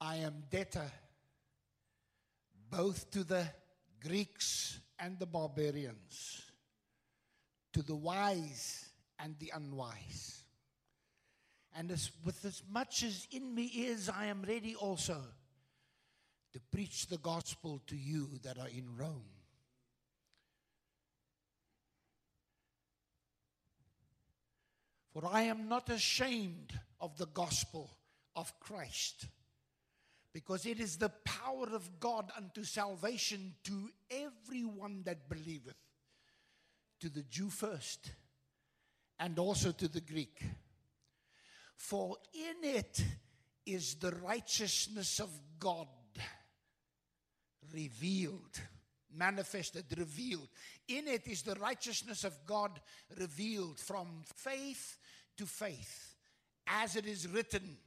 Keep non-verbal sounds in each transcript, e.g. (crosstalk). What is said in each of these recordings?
I am debtor both to the Greeks and the barbarians, to the wise and the unwise. And as, with as much as in me is, I am ready also to preach the gospel to you that are in Rome. For I am not ashamed of the gospel of Christ, because it is the power of God unto salvation to everyone that believeth, to the Jew first, and also to the Greek. For in it is the righteousness of God revealed, manifested, revealed. In it is the righteousness of God revealed from faith to faith. As it is written,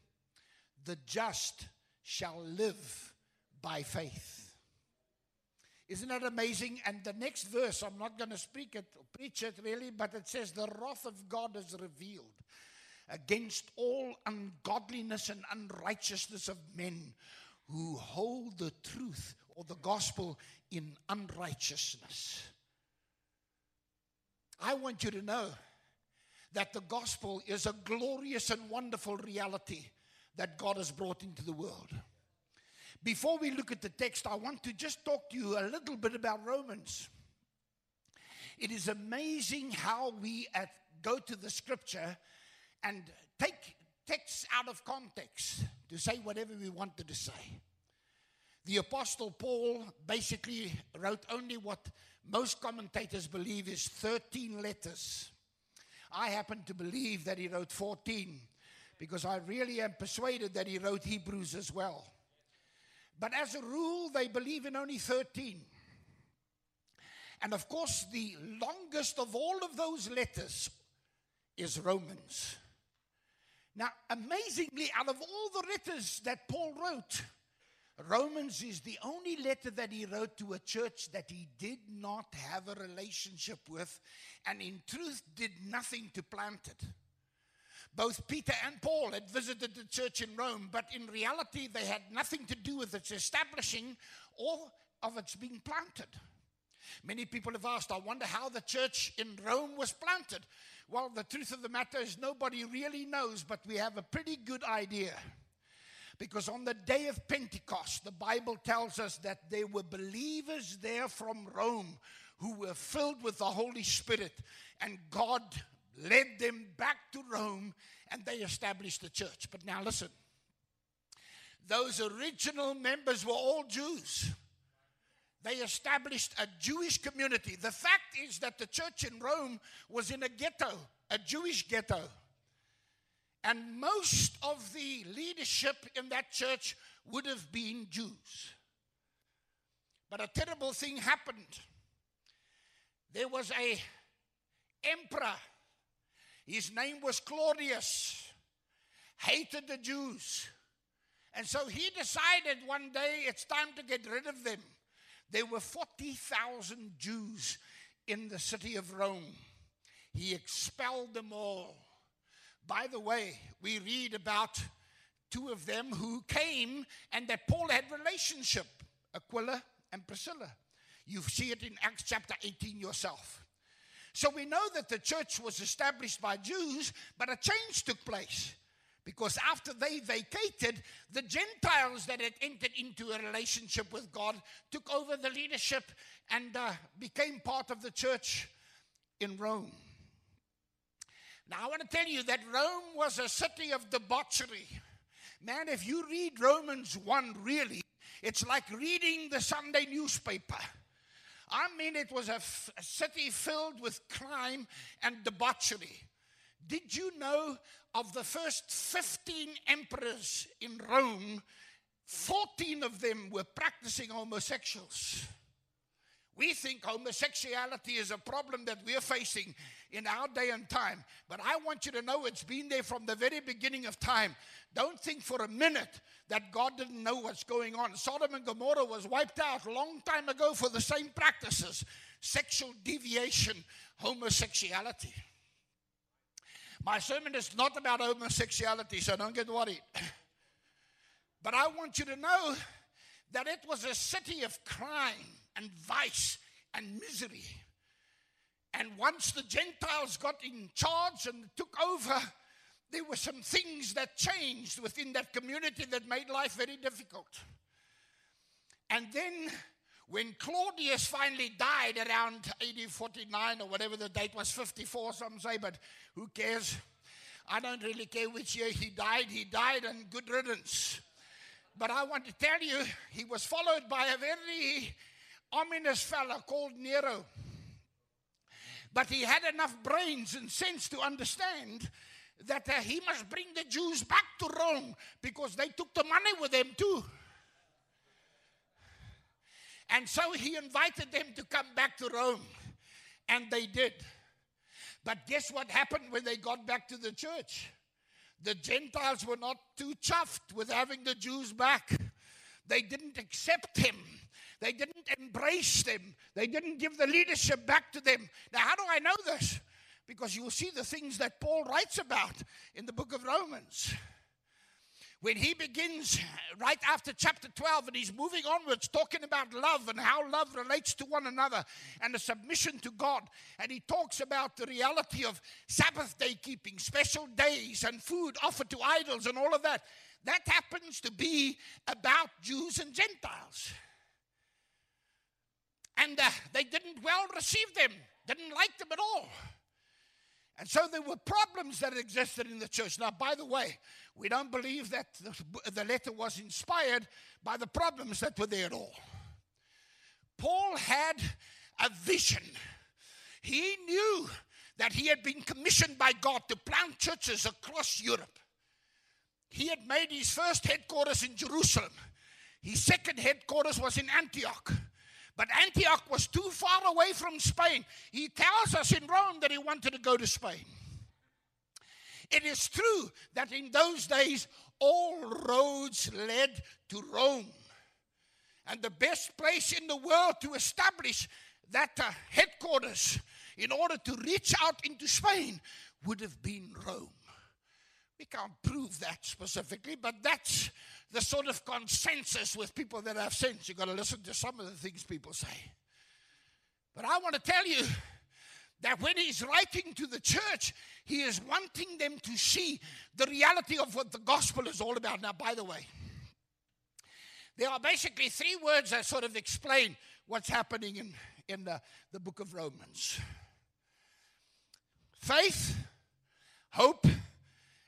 the just shall live by faith. Isn't that amazing? And the next verse, I'm not going to speak it or preach it really, but it says, The wrath of God is revealed against all ungodliness and unrighteousness of men who hold the truth or the gospel in unrighteousness. I want you to know that the gospel is a glorious and wonderful reality that God has brought into the world. Before we look at the text, I want to just talk to you a little bit about Romans. It is amazing how we go to the scripture and take texts out of context to say whatever we wanted to say. The Apostle Paul basically wrote only what most commentators believe is 13 letters. I happen to believe that he wrote 14 because I really am persuaded that he wrote Hebrews as well. But as a rule, they believe in only 13. And of course, the longest of all of those letters is Romans. Now, amazingly, out of all the letters that Paul wrote, Romans is the only letter that he wrote to a church that he did not have a relationship with and in truth did nothing to plant it. Both Peter and Paul had visited the church in Rome, but in reality, they had nothing to do with its establishing or of its being planted. Many people have asked, I wonder how the church in Rome was planted. Well, the truth of the matter is nobody really knows, but we have a pretty good idea. Because on the day of Pentecost, the Bible tells us that there were believers there from Rome who were filled with the Holy Spirit, and God led them back to Rome and they established the church. But now listen those original members were all Jews. They established a Jewish community. The fact is that the church in Rome was in a ghetto, a Jewish ghetto. And most of the leadership in that church would have been Jews. But a terrible thing happened. There was a emperor. His name was Claudius. Hated the Jews. And so he decided one day it's time to get rid of them. There were 40,000 Jews in the city of Rome. He expelled them all. By the way, we read about two of them who came and that Paul had relationship, Aquila and Priscilla. You see it in Acts chapter 18 yourself. So we know that the church was established by Jews, but a change took place. Because after they vacated, the Gentiles that had entered into a relationship with God took over the leadership and uh, became part of the church in Rome. Now, I want to tell you that Rome was a city of debauchery. Man, if you read Romans 1 really, it's like reading the Sunday newspaper. I mean, it was a, f- a city filled with crime and debauchery. Did you know of the first 15 emperors in Rome, 14 of them were practicing homosexuals? We think homosexuality is a problem that we're facing in our day and time. But I want you to know it's been there from the very beginning of time. Don't think for a minute that God didn't know what's going on. Sodom and Gomorrah was wiped out long time ago for the same practices sexual deviation, homosexuality. My sermon is not about homosexuality, so don't get worried. But I want you to know that it was a city of crime and vice and misery. And once the Gentiles got in charge and took over, there were some things that changed within that community that made life very difficult. And then when Claudius finally died around AD 49 or whatever the date was, 54, some say, but who cares? I don't really care which year he died. He died and good riddance. But I want to tell you, he was followed by a very ominous fellow called Nero. But he had enough brains and sense to understand that uh, he must bring the Jews back to Rome because they took the money with them too. And so he invited them to come back to Rome. And they did. But guess what happened when they got back to the church? The Gentiles were not too chuffed with having the Jews back. They didn't accept him. They didn't embrace them. They didn't give the leadership back to them. Now, how do I know this? Because you'll see the things that Paul writes about in the book of Romans when he begins right after chapter 12 and he's moving onwards talking about love and how love relates to one another and the submission to God. And he talks about the reality of Sabbath day keeping, special days, and food offered to idols and all of that. That happens to be about Jews and Gentiles. And uh, they didn't well receive them, didn't like them at all. And so there were problems that existed in the church. Now, by the way, we don't believe that the, the letter was inspired by the problems that were there at all. Paul had a vision. He knew that he had been commissioned by God to plant churches across Europe. He had made his first headquarters in Jerusalem. His second headquarters was in Antioch. But Antioch was too far away from Spain. He tells us in Rome that he wanted to go to Spain. It is true that in those days all roads led to Rome. And the best place in the world to establish that uh, headquarters in order to reach out into Spain would have been Rome. We can't prove that specifically, but that's the sort of consensus with people that I've sense. You've got to listen to some of the things people say. But I want to tell you that when he's writing to the church, he is wanting them to see the reality of what the gospel is all about. Now, by the way, there are basically three words that sort of explain what's happening in, in the, the book of Romans faith, hope,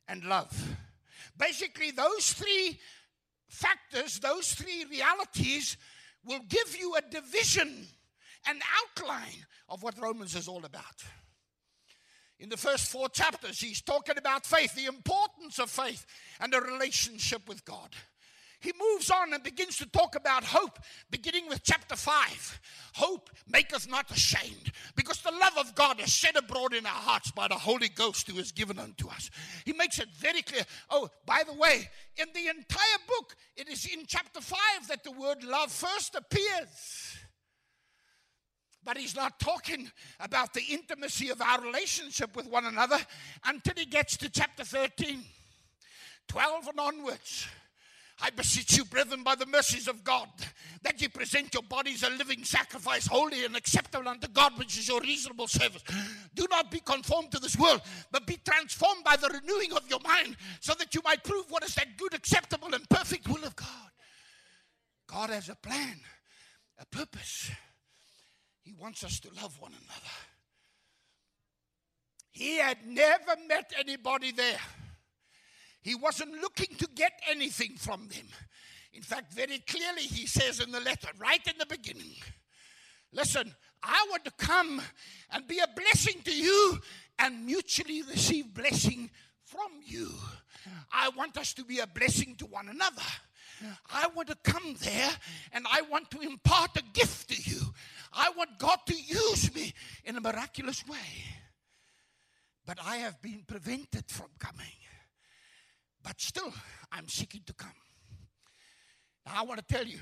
and love. Basically, those three factors, those three realities, will give you a division, an outline of what Romans is all about. In the first four chapters, he's talking about faith, the importance of faith, and a relationship with God. He moves on and begins to talk about hope, beginning with chapter 5. Hope maketh not ashamed, because the love of God is shed abroad in our hearts by the Holy Ghost who is given unto us. He makes it very clear. Oh, by the way, in the entire book, it is in chapter 5 that the word love first appears. But he's not talking about the intimacy of our relationship with one another until he gets to chapter 13, 12 and onwards. I beseech you, brethren, by the mercies of God, that ye present your bodies a living sacrifice, holy and acceptable unto God, which is your reasonable service. Do not be conformed to this world, but be transformed by the renewing of your mind, so that you might prove what is that good, acceptable, and perfect will of God. God has a plan, a purpose. He wants us to love one another. He had never met anybody there he wasn't looking to get anything from them. In fact, very clearly, he says in the letter, right in the beginning, listen, I want to come and be a blessing to you and mutually receive blessing from you. I want us to be a blessing to one another. I want to come there and I want to impart a gift to you. I want God to use me in a miraculous way. But I have been prevented from coming. But still, I'm seeking to come. Now, I want to tell you,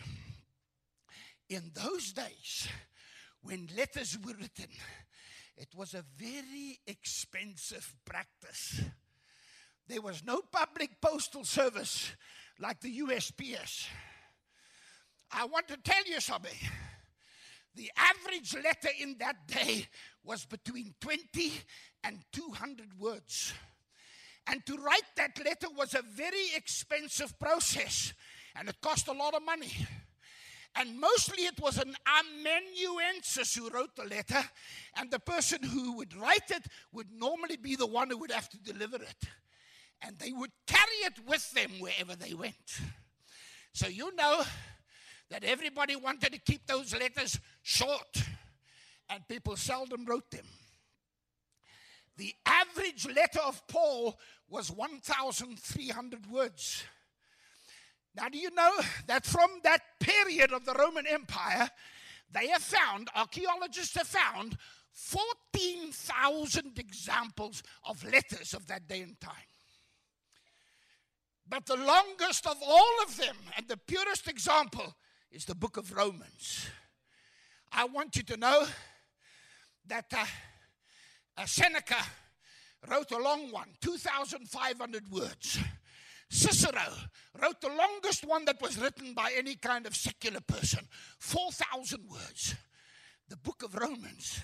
in those days, when letters were written, it was a very expensive practice. There was no public postal service. like the USPS. I want to tell you something. The average letter in that day was between 20 and 200 words. And to write that letter was a very expensive process, and it cost a lot of money. And mostly it was an amanuensis who wrote the letter, and the person who would write it would normally be the one who would have to deliver it. And they would carry it with them wherever they went. So you know that everybody wanted to keep those letters short, and people seldom wrote them. The average letter of Paul was 1,300 words. Now, do you know that from that period of the Roman Empire, they have found, archaeologists have found, 14,000 examples of letters of that day and time. But the longest of all of them, and the purest example, is the book of Romans. I want you to know that uh, Seneca wrote a long one, 2,500 words. Cicero wrote the longest one that was written by any kind of secular person, 4,000 words. The book of Romans,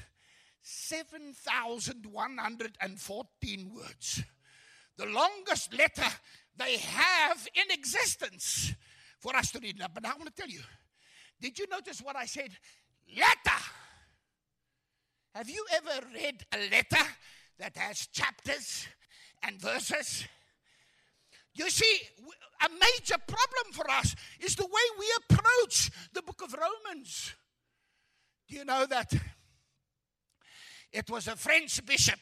7,114 words. The longest letter they have in existence for us to read. now. But I want to tell you, did you notice what I said? Letter. Have you ever read a letter that has chapters and verses? You see, a major problem for us is the way we approach the book of Romans. Do you know that it was a French bishop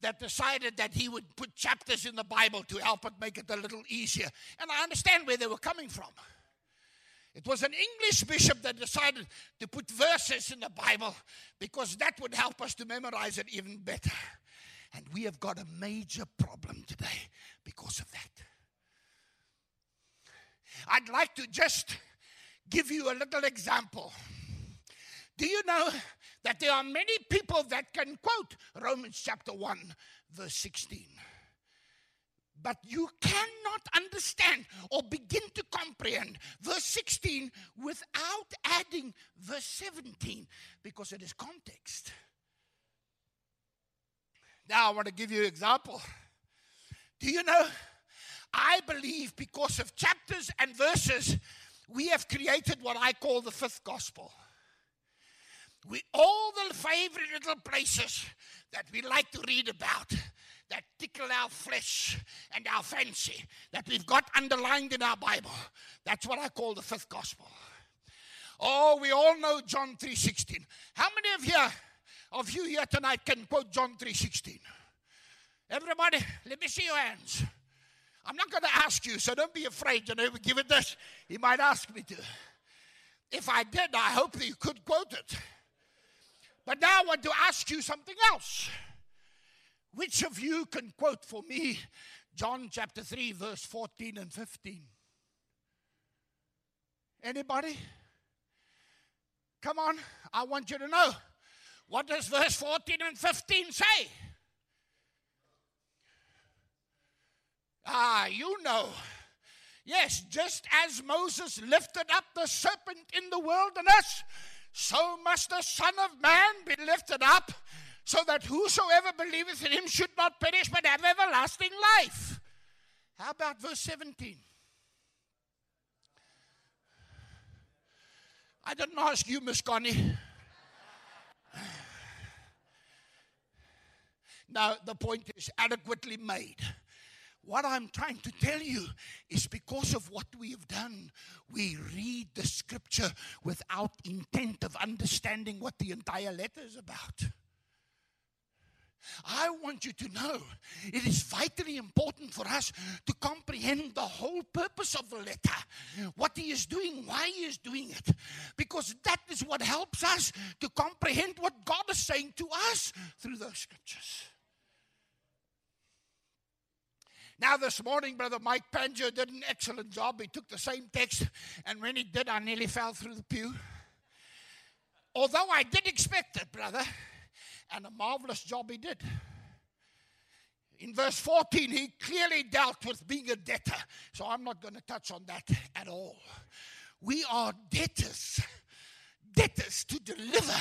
that decided that he would put chapters in the Bible to help it make it a little easier? And I understand where they were coming from. It was an English bishop that decided to put verses in the Bible because that would help us to memorize it even better. And we have got a major problem today because of that. I'd like to just give you a little example. Do you know that there are many people that can quote Romans chapter 1, verse 16? But you cannot understand or begin to comprehend verse 16 without adding verse 17 because it is context. Now, I want to give you an example. Do you know? I believe because of chapters and verses, we have created what I call the fifth gospel. We all the favorite little places that we like to read about that tickle our flesh and our fancy that we've got underlined in our Bible. That's what I call the fifth gospel. Oh, we all know John 3:16. How many of you of you here tonight can quote John 3:16? Everybody, let me see your hands. I'm not going to ask you, so don't be afraid. You know, give it this. He might ask me to. If I did, I hope that you could quote it. But now I want to ask you something else. Which of you can quote for me John chapter 3, verse 14 and 15? Anybody? Come on, I want you to know. What does verse 14 and 15 say? Ah, you know. Yes, just as Moses lifted up the serpent in the wilderness, so must the Son of Man be lifted up so that whosoever believeth in him should not perish but have everlasting life. How about verse 17? I didn't ask you, Miss Connie. Now, the point is adequately made. What I'm trying to tell you is because of what we have done, we read the scripture without intent of understanding what the entire letter is about. I want you to know it is vitally important for us to comprehend the whole purpose of the letter, what he is doing, why he is doing it, because that is what helps us to comprehend what God is saying to us through those scriptures. Now, this morning, Brother Mike Panjo did an excellent job. He took the same text, and when he did, I nearly fell through the pew. Although I did expect it, brother and a marvelous job he did. In verse 14, he clearly dealt with being a debtor. So I'm not going to touch on that at all. We are debtors, debtors to deliver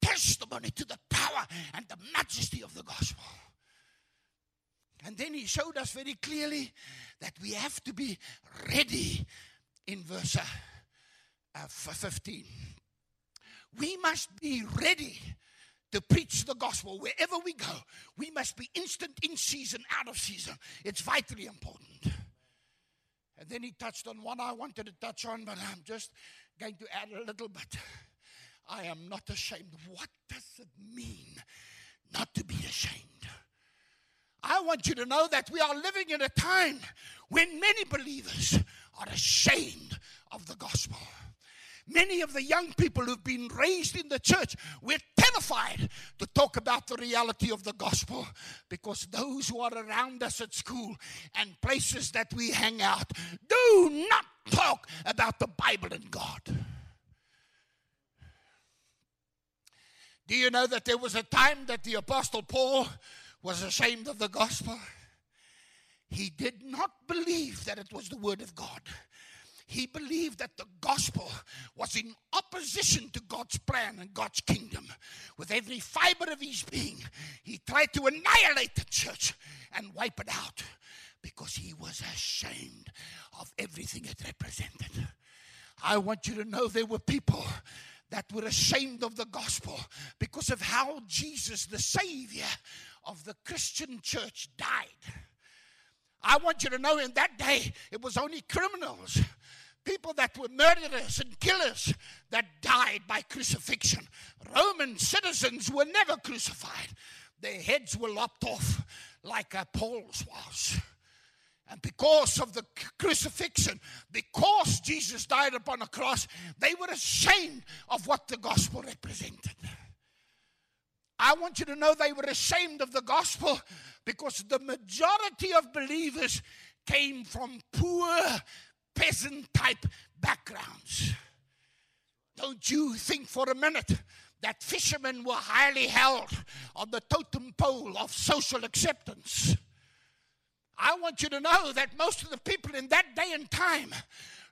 testimony to the power and the majesty of the gospel. And then he showed us very clearly that we have to be ready in verse uh, uh, 15. We must be ready to preach the gospel wherever we go. We must be instant in season, out of season. It's vitally important. And then he touched on what I wanted to touch on, but I'm just going to add a little bit. I am not ashamed. What does it mean not to be ashamed? I want you to know that we are living in a time when many believers are ashamed of the gospel. Many of the young people who've been raised in the church, we're to talk about the reality of the gospel because those who are around us at school and places that we hang out do not talk about the Bible and God. Do you know that there was a time that the Apostle Paul was ashamed of the gospel? He did not believe that it was the Word of God. He believed that the gospel was in opposition to God's plan and God's kingdom. With every fiber of his being, he tried to annihilate the church and wipe it out because he was ashamed of everything it represented. I want you to know there were people that were ashamed of the gospel because of how Jesus, the Savior of the Christian church, died. I want you to know in that day it was only criminals, people that were murderers and killers, that died by crucifixion. Roman citizens were never crucified, their heads were lopped off like Paul's was. And because of the crucifixion, because Jesus died upon a cross, they were ashamed of what the gospel represented. I want you to know they were ashamed of the gospel because the majority of believers came from poor peasant type backgrounds. Don't you think for a minute that fishermen were highly held on the totem pole of social acceptance? I want you to know that most of the people in that day and time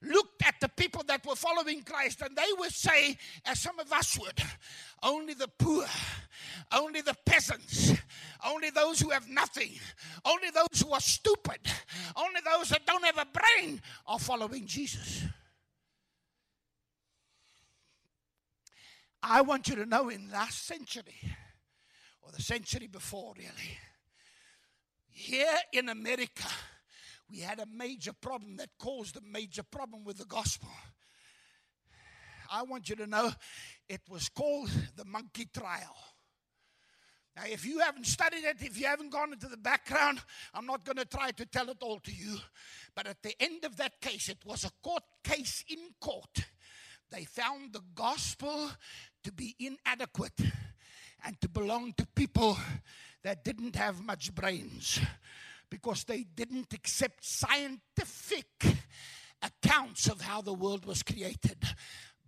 looked at the people that were following Christ and they would say, as some of us would, only the poor, only the peasants, only those who have nothing, only those who are stupid, only those that don't have a brain are following Jesus. I want you to know in last century, or the century before, really, here in America, we had a major problem that caused a major problem with the gospel. I want you to know it was called the monkey trial. Now, if you haven't studied it, if you haven't gone into the background, I'm not going to try to tell it all to you. But at the end of that case, it was a court case in court. They found the gospel to be inadequate and to belong to people that didn't have much brains because they didn't accept scientific accounts of how the world was created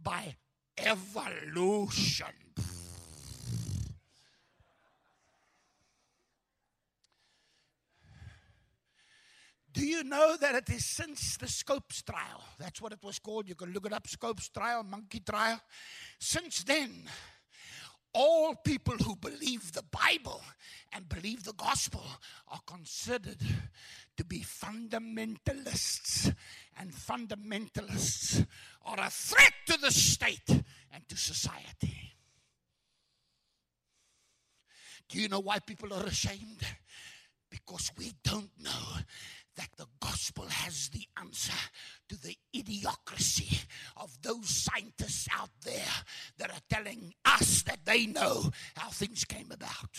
by evolution. Do you know that it is since the Scopes trial? That's what it was called. You can look it up Scopes trial, monkey trial. Since then, all people who believe the Bible and believe the gospel are considered to be fundamentalists. And fundamentalists are a threat to the state and to society. Do you know why people are ashamed? Because we don't know that the gospel has the answer to the idiocracy of those scientists out there that are telling us that they know how things came about.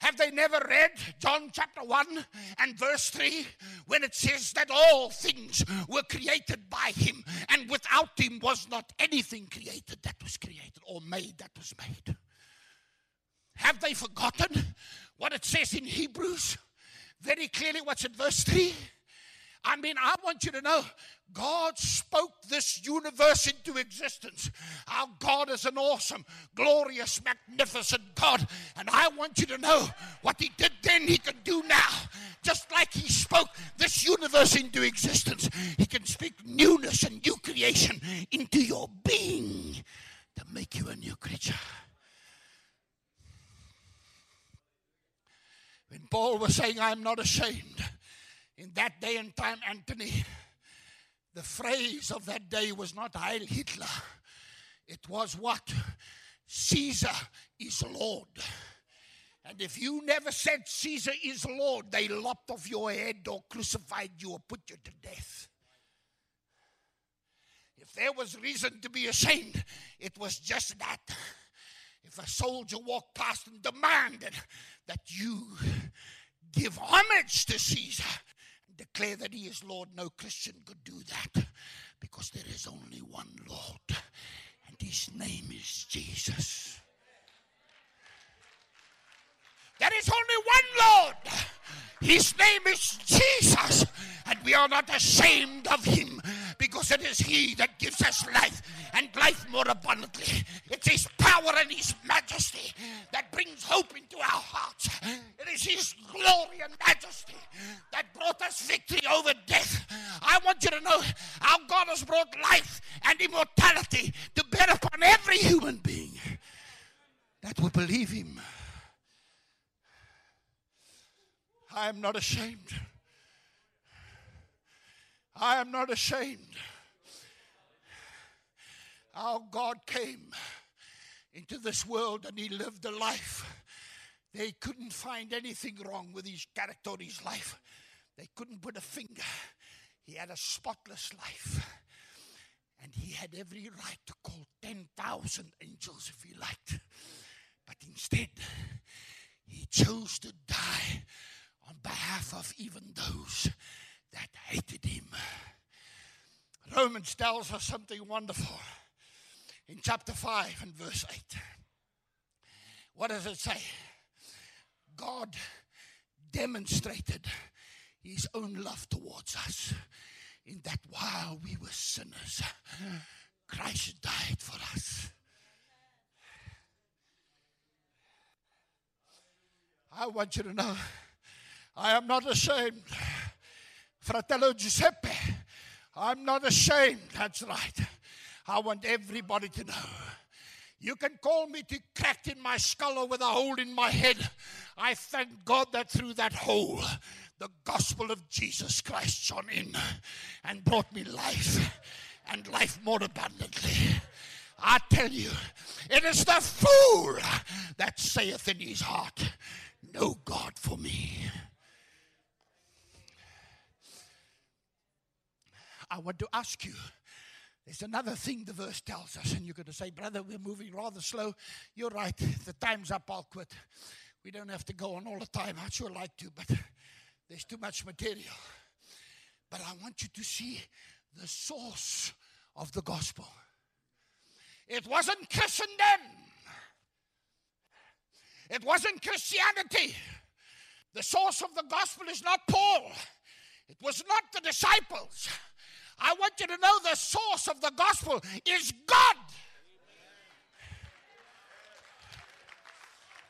Have they never read John chapter 1 and verse 3 when it says that all things were created by him and without him was not anything created that was created or made that was made? Have they forgotten what it says in Hebrews? Very clearly what's 3. I mean, I want you to know God spoke this universe into existence. Our God is an awesome, glorious, magnificent God. And I want you to know what He did then, He can do now. Just like He spoke this universe into existence, He can speak newness and new creation into your being to make you a new creature. When Paul was saying, I'm not ashamed, in that day and time, Anthony, the phrase of that day was not Heil Hitler. It was what? Caesar is Lord. And if you never said Caesar is Lord, they lopped off your head or crucified you or put you to death. If there was reason to be ashamed, it was just that. If a soldier walked past and demanded that you give homage to Caesar and declare that he is Lord, no Christian could do that because there is only one Lord, and his name is Jesus. There is only one Lord. His name is Jesus, and we are not ashamed of him because it is he that gives us life and life more abundantly. It's his power and his majesty that brings hope into our hearts. It is his glory and majesty that brought us victory over death. I want you to know how God has brought life and immortality to bear upon every human being that will believe him. I am not ashamed. I am not ashamed. Our God came into this world and He lived a life. They couldn't find anything wrong with His character His life. They couldn't put a finger. He had a spotless life. And He had every right to call 10,000 angels if He liked. But instead, He chose to die on behalf of even those that hated him. Romans tells us something wonderful in chapter 5 and verse 8. What does it say? God demonstrated his own love towards us in that while we were sinners, Christ died for us. I want you to know I am not ashamed. Fratello Giuseppe, I'm not ashamed. That's right. I want everybody to know. You can call me to cracked in my skull or with a hole in my head. I thank God that through that hole, the gospel of Jesus Christ shone in and brought me life and life more abundantly. I tell you, it is the fool that saith in his heart, No God for me. I want to ask you. There's another thing the verse tells us, and you're going to say, Brother, we're moving rather slow. You're right. The time's up. I'll quit. We don't have to go on all the time. I'd sure like to, but there's too much material. But I want you to see the source of the gospel. It wasn't Christendom, it wasn't Christianity. The source of the gospel is not Paul, it was not the disciples. I want you to know the source of the gospel is God.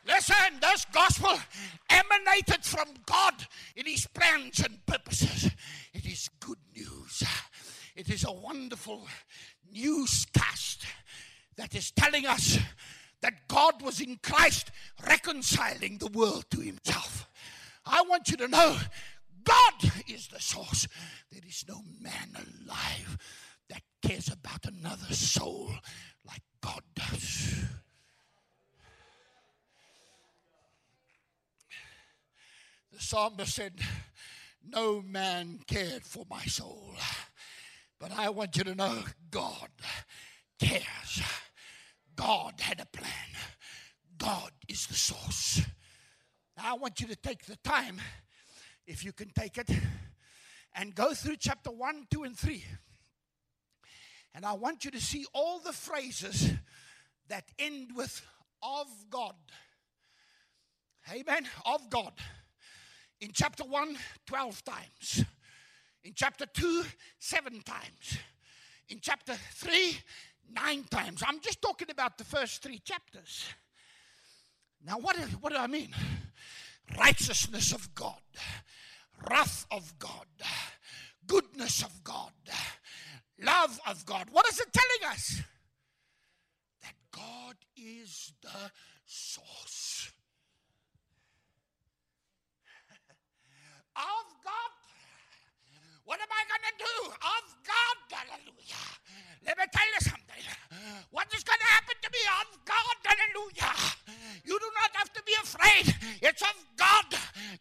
Listen, this gospel emanated from God in His plans and purposes. It is good news. It is a wonderful newscast that is telling us that God was in Christ reconciling the world to Himself. I want you to know God is the source. There is no man alive that cares about another soul like God does. The psalmist said, No man cared for my soul. But I want you to know God cares. God had a plan. God is the source. Now I want you to take the time if you can take it, and go through chapter 1, 2, and 3. And I want you to see all the phrases that end with of God. Amen. Of God. In chapter 1, 12 times. In chapter 2, seven times. In chapter 3, nine times. I'm just talking about the first three chapters. Now, what, what do I mean? Righteousness of God, wrath of God, goodness of God, love of God. What is it telling us? That God is the source of God. What am I going to do? Of God, hallelujah. Let me tell you something. What is going to happen to me? Of God, hallelujah. You do not have to be afraid. It's of God.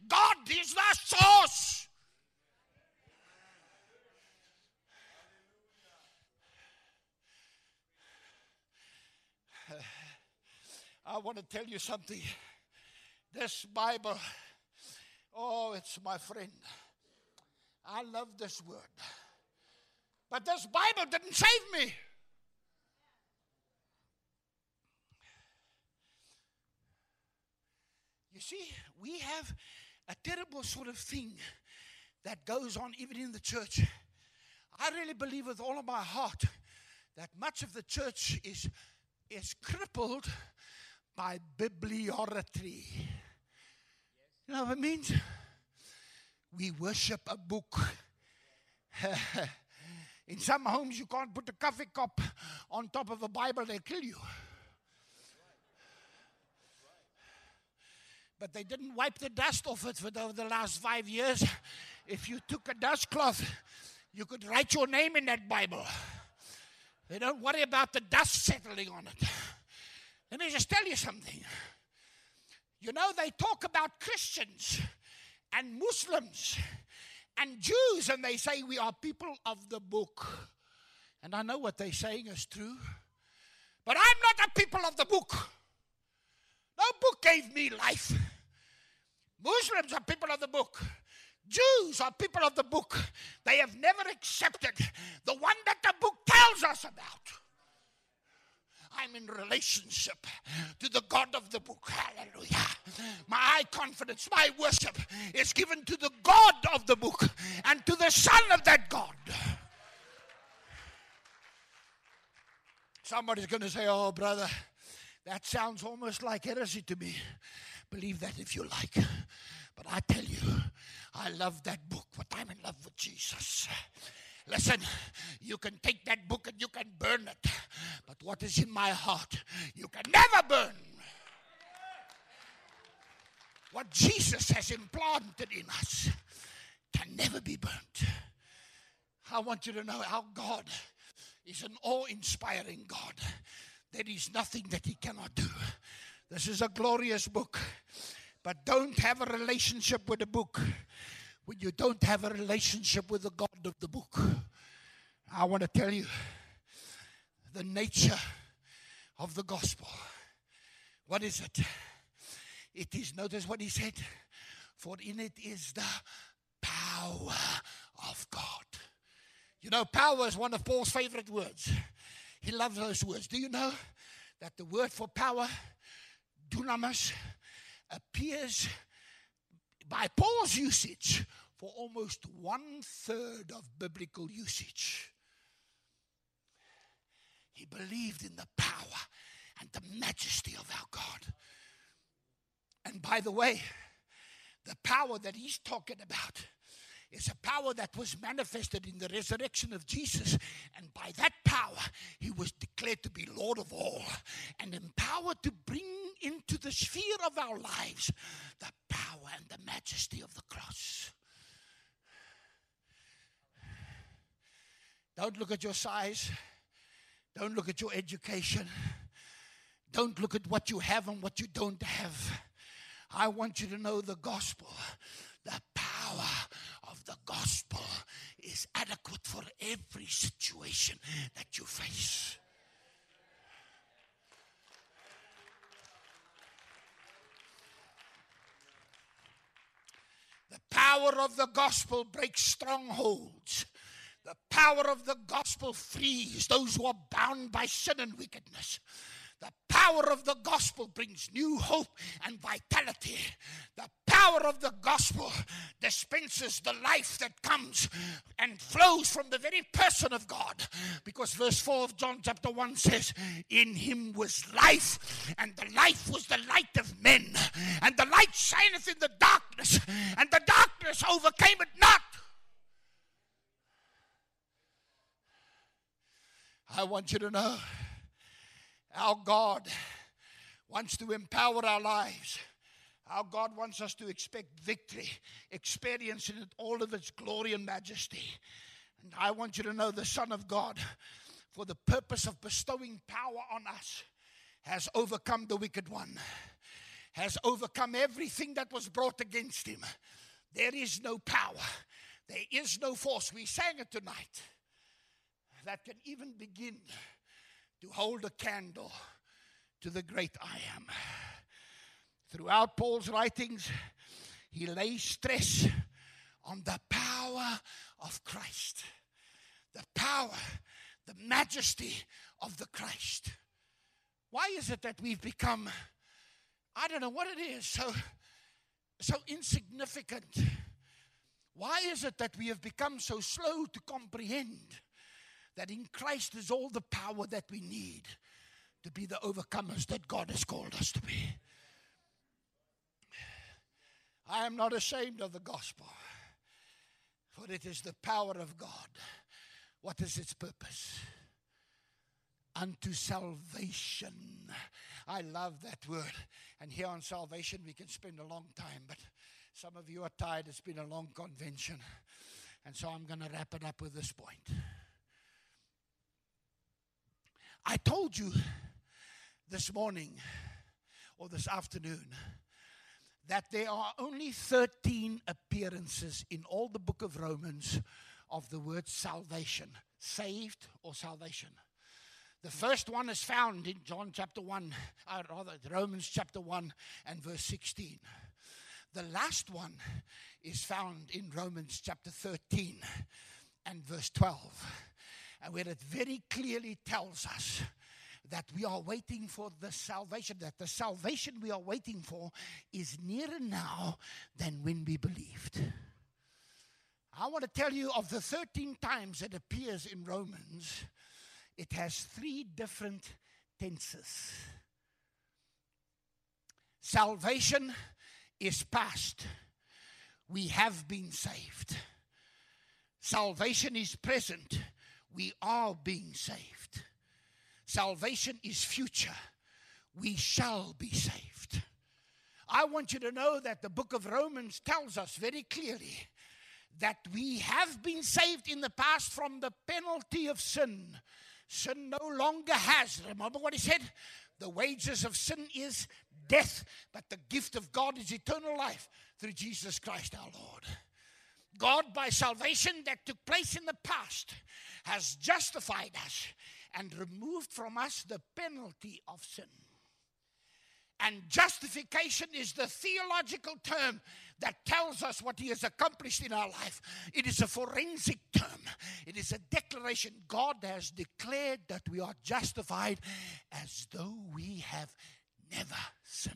God is the source. (sighs) I want to tell you something. This Bible, oh, it's my friend. I love this word. But this Bible didn't save me. You see, we have a terrible sort of thing that goes on even in the church. I really believe with all of my heart that much of the church is, is crippled by bibliolatry. You know what it means? We worship a book. (laughs) In some homes, you can't put a coffee cup on top of a Bible, they'll kill you. But they didn't wipe the dust off it for the, the last five years. If you took a dust cloth, you could write your name in that Bible. They don't worry about the dust settling on it. Let me just tell you something. You know, they talk about Christians and Muslims and Jews, and they say we are people of the book. And I know what they're saying is true. But I'm not a people of the book. No book gave me life. Muslims are people of the book. Jews are people of the book. They have never accepted the one that the book tells us about. I'm in relationship to the God of the book. Hallelujah. My confidence, my worship is given to the God of the book and to the Son of that God. Somebody's going to say, Oh, brother, that sounds almost like heresy to me. Believe that if you like. But I tell you, I love that book, but I'm in love with Jesus. Listen, you can take that book and you can burn it, but what is in my heart, you can never burn. What Jesus has implanted in us can never be burnt. I want you to know how God is an awe inspiring God. There is nothing that He cannot do. This is a glorious book, but don't have a relationship with the book when you don't have a relationship with the God of the book. I want to tell you the nature of the gospel. What is it? It is, notice what he said, for in it is the power of God. You know, power is one of Paul's favorite words. He loves those words. Do you know that the word for power, dunamis, appears by Paul's usage for almost one third of biblical usage. He believed in the power and the majesty of our God. And by the way, the power that he's talking about is a power that was manifested in the resurrection of Jesus. And by that power, he was declared to be Lord of all and empowered to bring into the sphere of our lives the power and the majesty of the cross. Don't look at your size. Don't look at your education. Don't look at what you have and what you don't have. I want you to know the gospel. The power of the gospel is adequate for every situation that you face. The power of the gospel breaks strongholds. The power of the gospel frees those who are bound by sin and wickedness. The power of the gospel brings new hope and vitality. The power of the gospel dispenses the life that comes and flows from the very person of God. Because verse 4 of John chapter 1 says, In him was life, and the life was the light of men. And the light shineth in the the darkness overcame it not. I want you to know our God wants to empower our lives. Our God wants us to expect victory, experience in all of its glory and majesty. And I want you to know the Son of God, for the purpose of bestowing power on us, has overcome the wicked one, has overcome everything that was brought against him. There is no power, there is no force. We sang it tonight that can even begin to hold a candle to the great I am. Throughout Paul's writings, he lays stress on the power of Christ, the power, the majesty of the Christ. Why is it that we've become, I don't know what it is, so, so insignificant? Why is it that we have become so slow to comprehend that in Christ is all the power that we need to be the overcomers that God has called us to be. I am not ashamed of the gospel, for it is the power of God. What is its purpose? Unto salvation. I love that word. And here on salvation, we can spend a long time, but some of you are tired. It's been a long convention. And so I'm going to wrap it up with this point. I told you this morning or this afternoon that there are only 13 appearances in all the book of Romans of the word salvation, saved or salvation. The first one is found in John chapter 1, or uh, rather Romans chapter 1 and verse 16. The last one is found in Romans chapter 13 and verse 12, and where it very clearly tells us that we are waiting for the salvation, that the salvation we are waiting for is nearer now than when we believed. I want to tell you of the 13 times it appears in Romans, it has three different tenses. Salvation is past. We have been saved. Salvation is present. We are being saved. Salvation is future. We shall be saved. I want you to know that the book of Romans tells us very clearly that we have been saved in the past from the penalty of sin. Sin no longer has. Remember what he said? The wages of sin is death, but the gift of God is eternal life through Jesus Christ our Lord. God, by salvation that took place in the past, has justified us and removed from us the penalty of sin. And justification is the theological term that tells us what He has accomplished in our life. It is a forensic term, it is a declaration. God has declared that we are justified as though we have never sinned.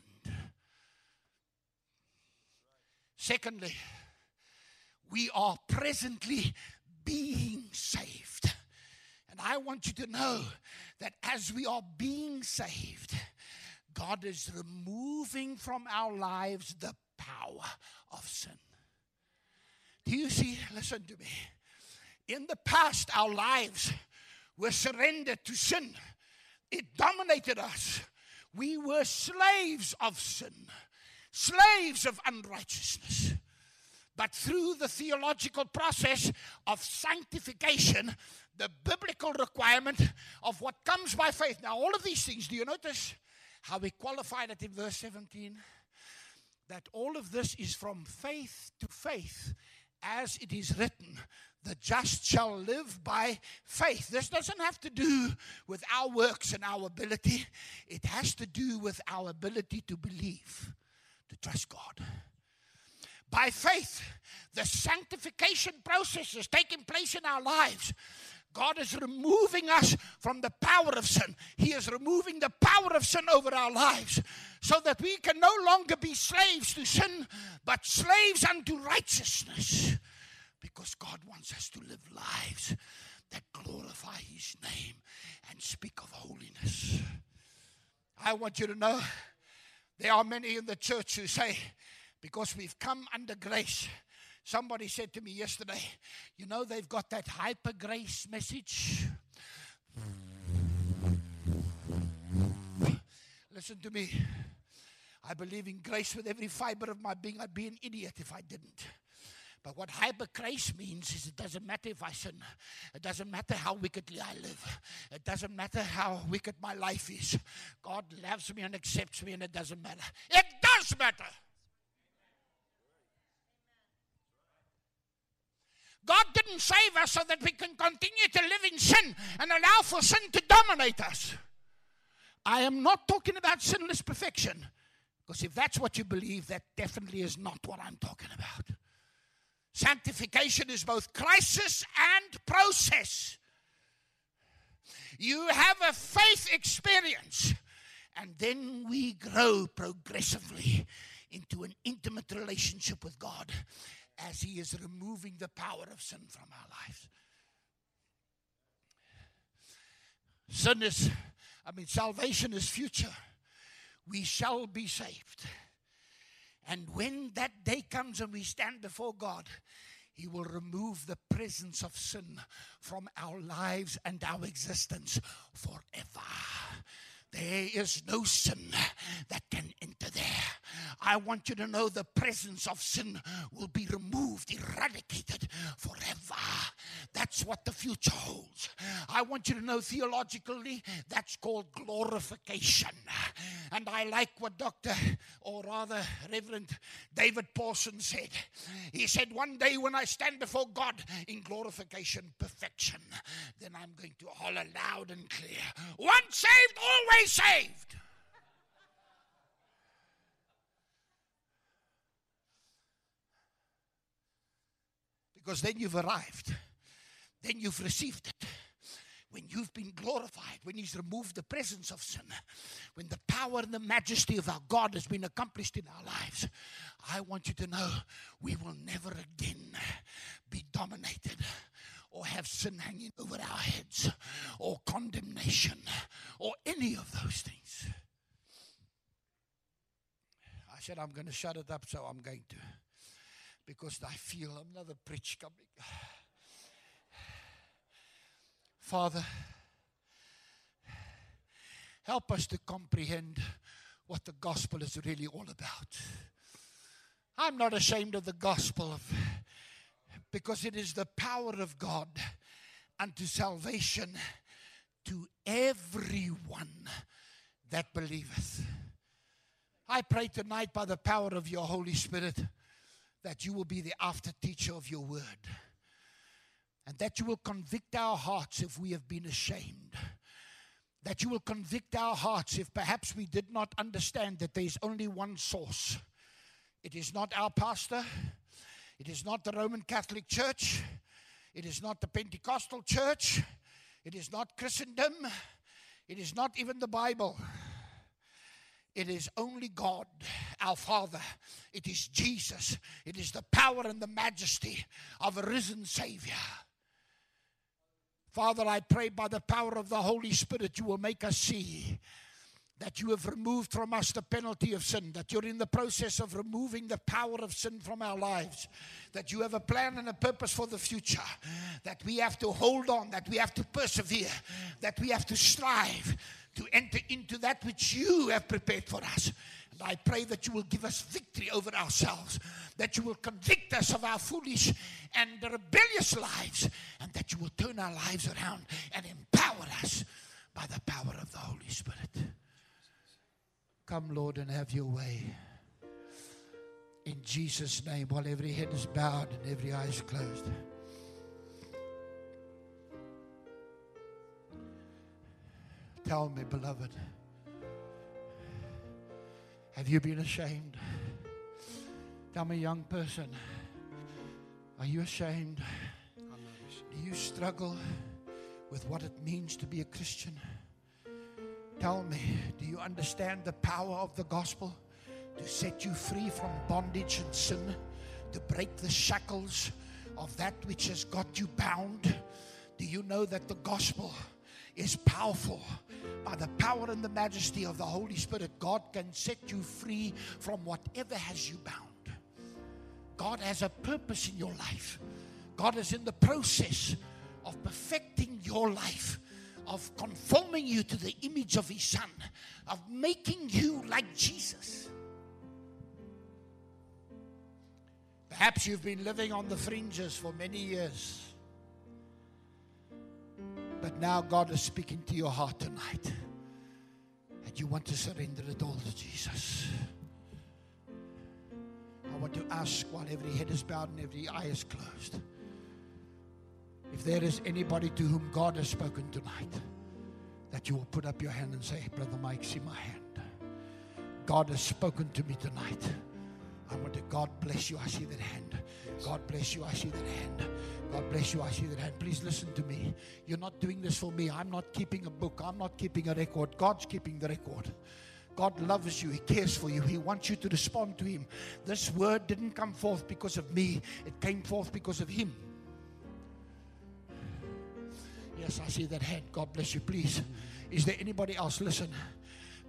Secondly, we are presently being saved. And I want you to know that as we are being saved, God is removing from our lives the power of sin. Do you see? Listen to me. In the past, our lives were surrendered to sin, it dominated us. We were slaves of sin, slaves of unrighteousness. But through the theological process of sanctification, the biblical requirement of what comes by faith. Now, all of these things, do you notice how we qualified it in verse 17? That all of this is from faith to faith, as it is written, the just shall live by faith. This doesn't have to do with our works and our ability, it has to do with our ability to believe, to trust God. By faith, the sanctification process is taking place in our lives God is removing us from the power of sin. He is removing the power of sin over our lives so that we can no longer be slaves to sin, but slaves unto righteousness. Because God wants us to live lives that glorify His name and speak of holiness. I want you to know there are many in the church who say, because we've come under grace, Somebody said to me yesterday, you know, they've got that hyper grace message. Listen to me. I believe in grace with every fiber of my being. I'd be an idiot if I didn't. But what hyper grace means is it doesn't matter if I sin. It doesn't matter how wickedly I live. It doesn't matter how wicked my life is. God loves me and accepts me, and it doesn't matter. It does matter. God didn't save us so that we can continue to live in sin and allow for sin to dominate us. I am not talking about sinless perfection. Because if that's what you believe, that definitely is not what I'm talking about. Sanctification is both crisis and process. You have a faith experience, and then we grow progressively into an intimate relationship with God as He is removing the power of sin from our lives. Sin is, I mean, salvation is future. We shall be saved. And when that day comes and we stand before God, He will remove the presence of sin from our lives and our existence forever. There is no sin that can. I want you to know the presence of sin will be removed, eradicated forever. That's what the future holds. I want you to know theologically that's called glorification. And I like what Dr. or rather Reverend David Pawson said. He said, One day when I stand before God in glorification, perfection, then I'm going to holler loud and clear. Once saved, always saved. Because then you've arrived. Then you've received it. When you've been glorified, when He's removed the presence of sin, when the power and the majesty of our God has been accomplished in our lives, I want you to know we will never again be dominated or have sin hanging over our heads or condemnation or any of those things. I said, I'm going to shut it up, so I'm going to because I feel another preach coming. (sighs) Father, help us to comprehend what the gospel is really all about. I'm not ashamed of the gospel of, because it is the power of God unto salvation to everyone that believeth. I pray tonight by the power of your Holy Spirit that you will be the after teacher of your word. And that you will convict our hearts if we have been ashamed. That you will convict our hearts if perhaps we did not understand that there is only one source. It is not our pastor, it is not the Roman Catholic Church, it is not the Pentecostal Church, it is not Christendom, it is not even the Bible. It is only God, our Father. It is Jesus. It is the power and the majesty of a risen Savior. Father, I pray by the power of the Holy Spirit, you will make us see that you have removed from us the penalty of sin, that you're in the process of removing the power of sin from our lives, that you have a plan and a purpose for the future, that we have to hold on, that we have to persevere, that we have to strive to enter into that which you have prepared for us. And I pray that you will give us victory over ourselves, that you will convict us of our foolish and rebellious lives, and that you will turn our lives around and empower us by the power of the Holy Spirit. Come, Lord, and have your way. In Jesus' name, while every head is bowed and every eye is closed. Tell me, beloved, have you been ashamed? Tell me, young person, are you ashamed? Do you struggle? with what it means to be a Christian? Tell me, do you understand the power of the gospel to set you free from bondage and sin, to break the shackles of that which has got you bound? Do you know that the gospel is powerful? By the power and the majesty of the Holy Spirit, God can set you free from whatever has you bound. God has a purpose in your life. God is in the process of perfecting your life, of conforming you to the image of His Son, of making you like Jesus. Perhaps you've been living on the fringes for many years. But now God is speaking to your heart tonight. And you want to surrender it all to Jesus. I want to ask while every head is bowed and every eye is closed. If there is anybody to whom God has spoken tonight, that you will put up your hand and say, Brother Mike, see my hand. God has spoken to me tonight. I want to, God bless you. I see that hand. God bless you. I see that hand. God bless you. I see that hand. Please listen to me. You're not doing this for me. I'm not keeping a book. I'm not keeping a record. God's keeping the record. God loves you. He cares for you. He wants you to respond to Him. This word didn't come forth because of me, it came forth because of Him. Yes, I see that hand. God bless you. Please. Is there anybody else? Listen.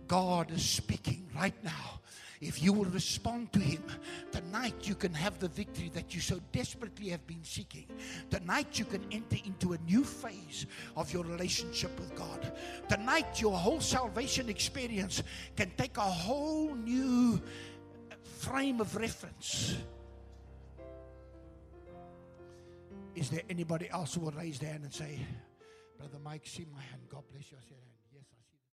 God is speaking right now. If you will respond to Him, tonight you can have the victory that you so desperately have been seeking. Tonight you can enter into a new phase of your relationship with God. Tonight your whole salvation experience can take a whole new frame of reference. Is there anybody else who will raise their hand and say, Brother Mike, see my hand. God bless you. I said,